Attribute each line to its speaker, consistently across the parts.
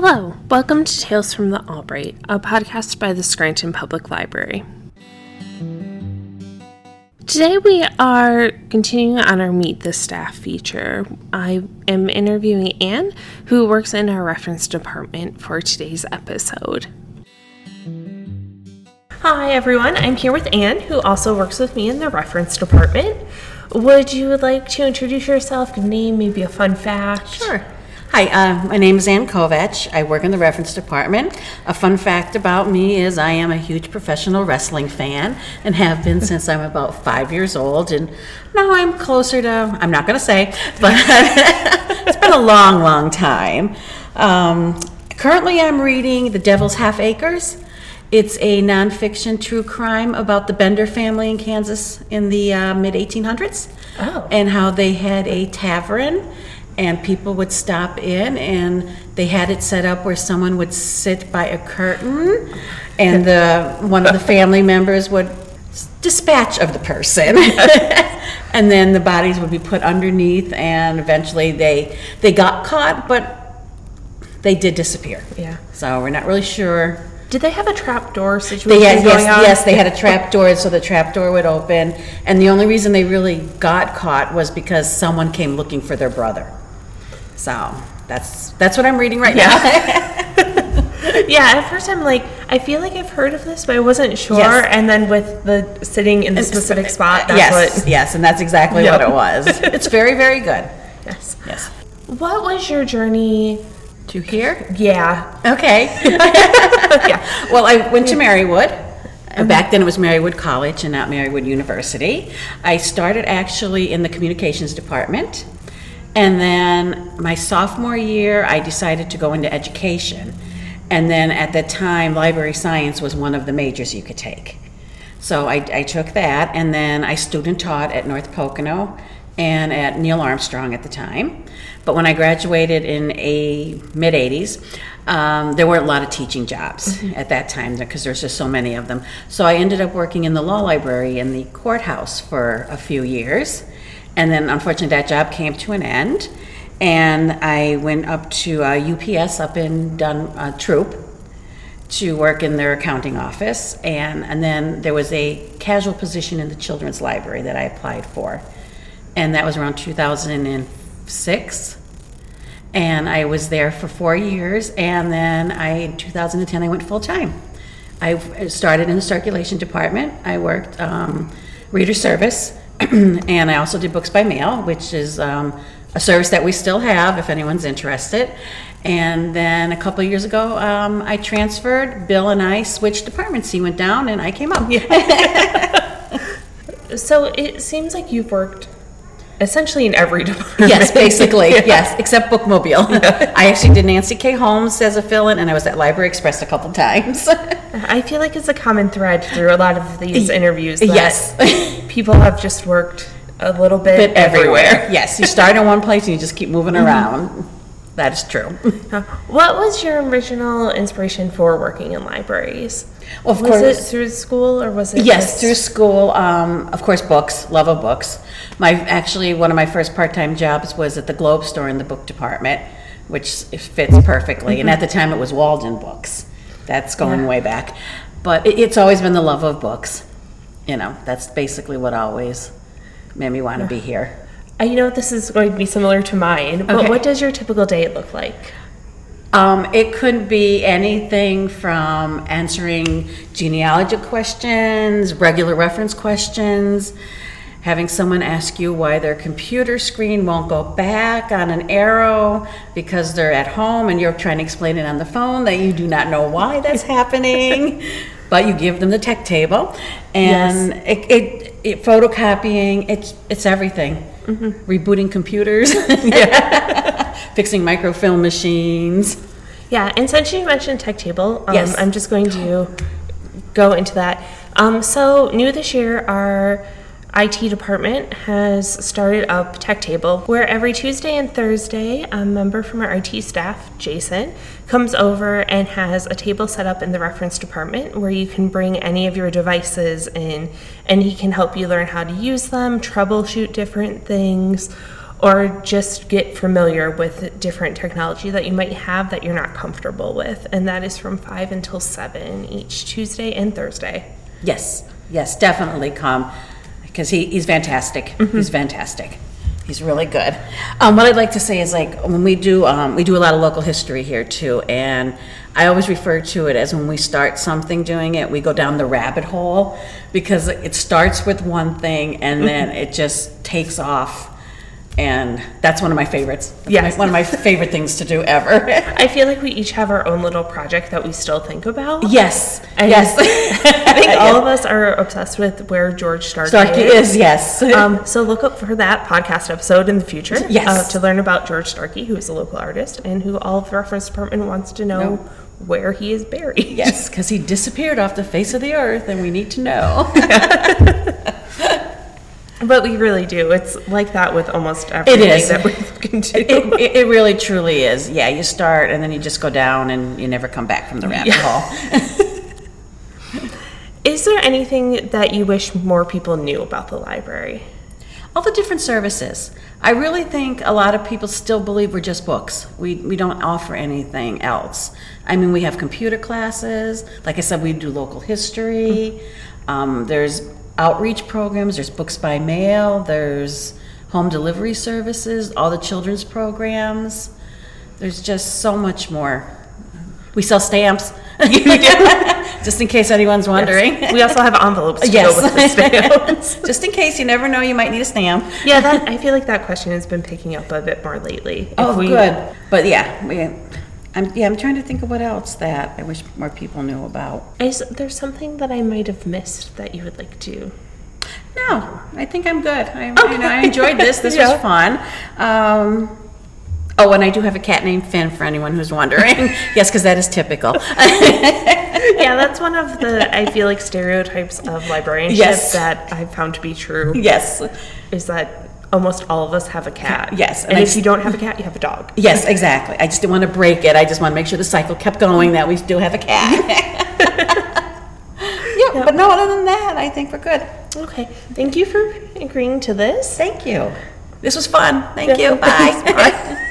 Speaker 1: Hello, welcome to Tales from the Albright, a podcast by the Scranton Public Library. Today we are continuing on our Meet the Staff feature. I am interviewing Anne, who works in our reference department for today's episode. Hi everyone, I'm here with Anne, who also works with me in the reference department. Would you like to introduce yourself, name, maybe a fun fact?
Speaker 2: Sure. Hi, uh, my name is Ann Kovach. I work in the reference department. A fun fact about me is I am a huge professional wrestling fan and have been since I'm about five years old. And now I'm closer to, I'm not going to say, but it's been a long, long time. Um, currently, I'm reading The Devil's Half Acres. It's a nonfiction true crime about the Bender family in Kansas in the uh, mid 1800s
Speaker 1: Oh.
Speaker 2: and how they had a tavern and people would stop in and they had it set up where someone would sit by a curtain and the one of the family members would dispatch of the person and then the bodies would be put underneath and eventually they they got caught but they did disappear
Speaker 1: Yeah.
Speaker 2: so we're not really sure
Speaker 1: Did they have a trap door situation
Speaker 2: they had,
Speaker 1: going
Speaker 2: yes,
Speaker 1: on?
Speaker 2: yes, they had a trap door, so the trap door would open. And the only reason they really got caught was because someone came looking for their brother. So that's that's what I'm reading right now.
Speaker 1: Yeah, at first I'm like, I feel like I've heard of this, but I wasn't sure.
Speaker 2: Yes.
Speaker 1: And then with the sitting in the specific spot, that's
Speaker 2: yes,
Speaker 1: what.
Speaker 2: yes, and that's exactly
Speaker 1: Yep.
Speaker 2: what it was. It's very, very good.
Speaker 1: Yes.
Speaker 2: Yes.
Speaker 1: What was your journey?
Speaker 2: To here?
Speaker 1: Yeah.
Speaker 2: Okay.
Speaker 1: yeah.
Speaker 2: Well, I went to Marywood. Uh, Back then it was Marywood College and not Marywood University. I started actually in the communications department. And then my sophomore year, I decided to go into education. And then at that time, library science was one of the majors you could take. So I, I took that, and then I student taught at North Pocono and at Neil Armstrong at the time. But when I graduated in a mid 80s, um, there weren't a lot of teaching jobs at that time because there's just so many of them. So I ended up working in the law library in the courthouse for a few years. And then unfortunately, that job came to an end. And I went up to uh, UPS up in Dun uh, Throop to work in their accounting office. And, and then there was a casual position in the children's library that I applied for. And that was around 2006. And I was there for four years. And then I, in 2010, I went full time. I started in the circulation department. I worked um, reader service. and I also did books by mail, which is um, a service that we still have if anyone's interested. And then a couple of years ago, um, I transferred. Bill and I switched departments. He went down, and I came up.
Speaker 1: So it seems like you've worked essentially in every department.
Speaker 2: yes, basically, yes, except Bookmobile. I actually did Nancy K. Holmes as a fill-in, and I was at Library Express a couple times.
Speaker 1: I feel like it's a common thread through a lot of these interviews.
Speaker 2: Yes.
Speaker 1: people have just worked a little bit,
Speaker 2: Bit everywhere. Yes, you start in one place and you just keep moving mm-hmm. around. That is true.
Speaker 1: What was your original inspiration for working in libraries?
Speaker 2: Well, of
Speaker 1: was
Speaker 2: course-
Speaker 1: it through school or was it
Speaker 2: Yes,
Speaker 1: just-
Speaker 2: through school, um, of course, books, love of books. My, actually, one of my first part-time jobs was at the Globe Store in the book department, which fits perfectly. And at the time, it was Waldenbooks. That's going way back. But it, it's always been the love of books. You know, that's basically what always made me want to be here.
Speaker 1: I know this is going to be similar to mine, but
Speaker 2: Okay.
Speaker 1: what does your typical day look like?
Speaker 2: Um, it could be anything from answering genealogy questions, regular reference questions, having someone ask you why their computer screen won't go back on an arrow because they're at home and you're trying to explain it on the phone that you do not know why that's happening. But you give them the tech table and it, it, it photocopying, it's, it's everything. Rebooting computers. Fixing microfilm machines.
Speaker 1: Yeah, and since you mentioned Tech Table, um,
Speaker 2: Yes.
Speaker 1: I'm just going to go into that. Um, so, new this year, our IT department has started up Tech Table, where every Tuesday and Thursday, a member from our IT staff, Jason, comes over and has a table set up in the reference department where you can bring any of your devices in and he can help you learn how to use them, troubleshoot different things, or just get familiar with different technology that you might have that you're not comfortable with. And that is from 5 until 7 each Tuesday and Thursday.
Speaker 2: Yes, yes, definitely come because he, he's fantastic. He's fantastic. He's really good. Um, what I'd like to say is like when we do um, we do a lot of local history here too, and I always refer to it as when we start something doing it, we go down the rabbit hole because it starts with one thing and then it just takes off. And that's one of my favorites. That's
Speaker 1: Yes.
Speaker 2: my- one of my favorite things to do ever.
Speaker 1: I feel like we each have our own little project that we still think about.
Speaker 2: yes,
Speaker 1: And
Speaker 2: yes.
Speaker 1: I think all of us are obsessed with where George Starkey,
Speaker 2: Starkey is yes.
Speaker 1: Um, so look up for that podcast episode in the future
Speaker 2: Yes.
Speaker 1: uh, to learn about George Starkey, who is a local artist and who all of the reference department wants to know
Speaker 2: No.
Speaker 1: where he is buried.
Speaker 2: Yes, because he disappeared off the face of the earth, and we need to know.
Speaker 1: But we really do. It's like that with almost everything
Speaker 2: is.
Speaker 1: that we look into.
Speaker 2: It, it, it really truly is. Yeah, you start and then you just go down and you never come back from the rabbit hole.
Speaker 1: Is there anything that you wish more people knew about the library?
Speaker 2: All the different services. I really think a lot of people still believe we're just books. We, we don't offer anything else. I mean, we have computer classes. Like I said, we do local history. Um, there's outreach programs. There's books by mail. There's home delivery services. All the children's programs. There's just so much more. We sell stamps. just in case anyone's wondering.
Speaker 1: We also have envelopes to
Speaker 2: Yes.
Speaker 1: go with the stamps.
Speaker 2: Just in case you never know, you might need a stamp.
Speaker 1: yeah, that I feel like that question has been picking up a bit more lately.
Speaker 2: Oh,
Speaker 1: we-
Speaker 2: good. But yeah, we, I'm, yeah, I'm trying to think of what else that I wish more people knew about.
Speaker 1: Is there something that I might have missed that you would like to?
Speaker 2: No, I think I'm good. I, you know, I enjoyed this. This
Speaker 1: Yeah.
Speaker 2: was fun. Um, oh, and I do have a cat named Finn for anyone who's wondering. yes, because that is typical.
Speaker 1: Yeah, that's one of the I feel like stereotypes of librarianship
Speaker 2: Yes.
Speaker 1: that I've found to be true.
Speaker 2: yes.
Speaker 1: Is that almost all of us have a cat.
Speaker 2: Yes, and
Speaker 1: and, if
Speaker 2: s-
Speaker 1: you don't have a cat, you have a dog.
Speaker 2: Yes, exactly. I just didn't want to break it. I just want to make sure the cycle kept going, that we still have a cat. yeah, but no, other than that, I think we're good.
Speaker 1: Okay, thank you for agreeing to this.
Speaker 2: Thank you. This was fun. Thank
Speaker 1: Yeah,
Speaker 2: you.
Speaker 1: thanks.
Speaker 2: Bye.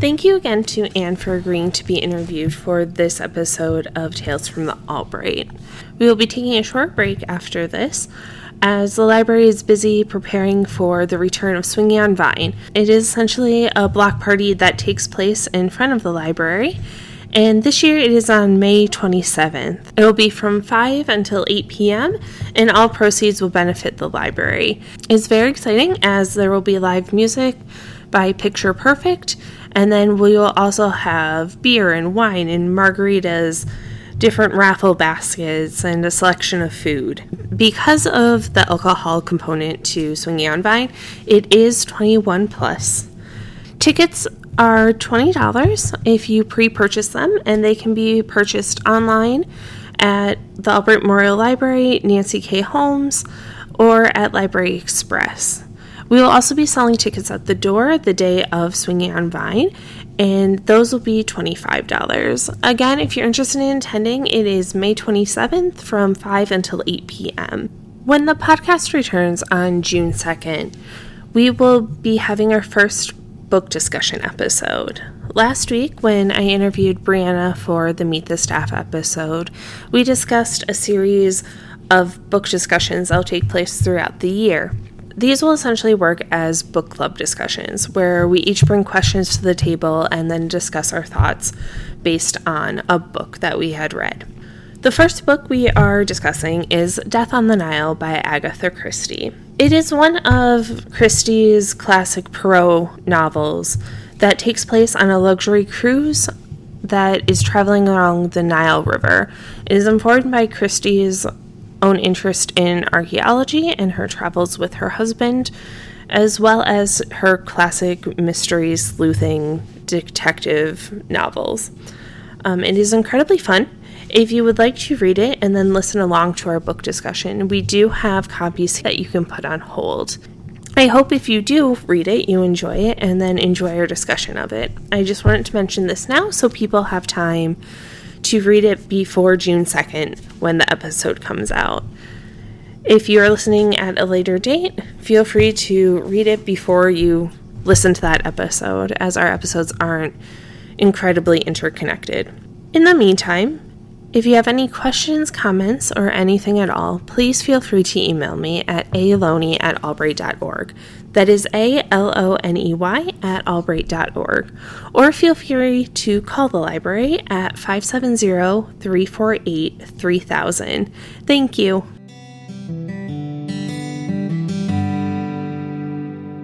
Speaker 1: Thank you again to Anne for agreeing to be interviewed for this episode of Tales from the Albright. We will be taking a short break after this, as the library is busy preparing for the return of Swinging on Vine. It is essentially a block party that takes place in front of the library, and this year it is on May 27th. It will be from 5 until 8 p.m., and all proceeds will benefit the library. It's very exciting as there will be live music by Picture Perfect, and then we will also have beer and wine and margaritas, different raffle baskets, and a selection of food. Because of the alcohol component to Swinging on Vine, it is 21 plus. Tickets are $20 if you pre purchase them, and they can be purchased online at the Albright Memorial Library, Nancy K. Holmes, or at Library Express. We will also be selling tickets at the door the day of Swinging on Vine, and those will be $25. Again, if you're interested in attending, it is May 27th from 5 until 8 p.m. When the podcast returns on June 2nd, we will be having our first book discussion episode. Last week, when I interviewed Brianna for the Meet the Staff episode, we discussed a series of book discussions that will take place throughout the year. These will essentially work as book club discussions, where we each bring questions to the table and then discuss our thoughts based on a book that we had read. The first book we are discussing is Death on the Nile by Agatha Christie. It is one of Christie's classic Poirot novels that takes place on a luxury cruise that is traveling along the Nile River. It is informed by Christie's own interest in archaeology and her travels with her husband, as well as her classic mystery sleuthing detective novels. Um, it is incredibly fun. If you would like to read it and then listen along to our book discussion, we do have copies that you can put on hold. I hope if you do read it, you enjoy it and then enjoy our discussion of it. I just wanted to mention this now so people have time to read it before June 2nd when the episode comes out. If you are listening at a later date, feel free to read it before you listen to that episode, as our episodes aren't incredibly interconnected. In the meantime, if you have any questions, comments, or anything at all, please feel free to email me at aloney at albright.org. That is A L O N E Y at albright.org. Or feel free to call the library at 570 348 3000. Thank you.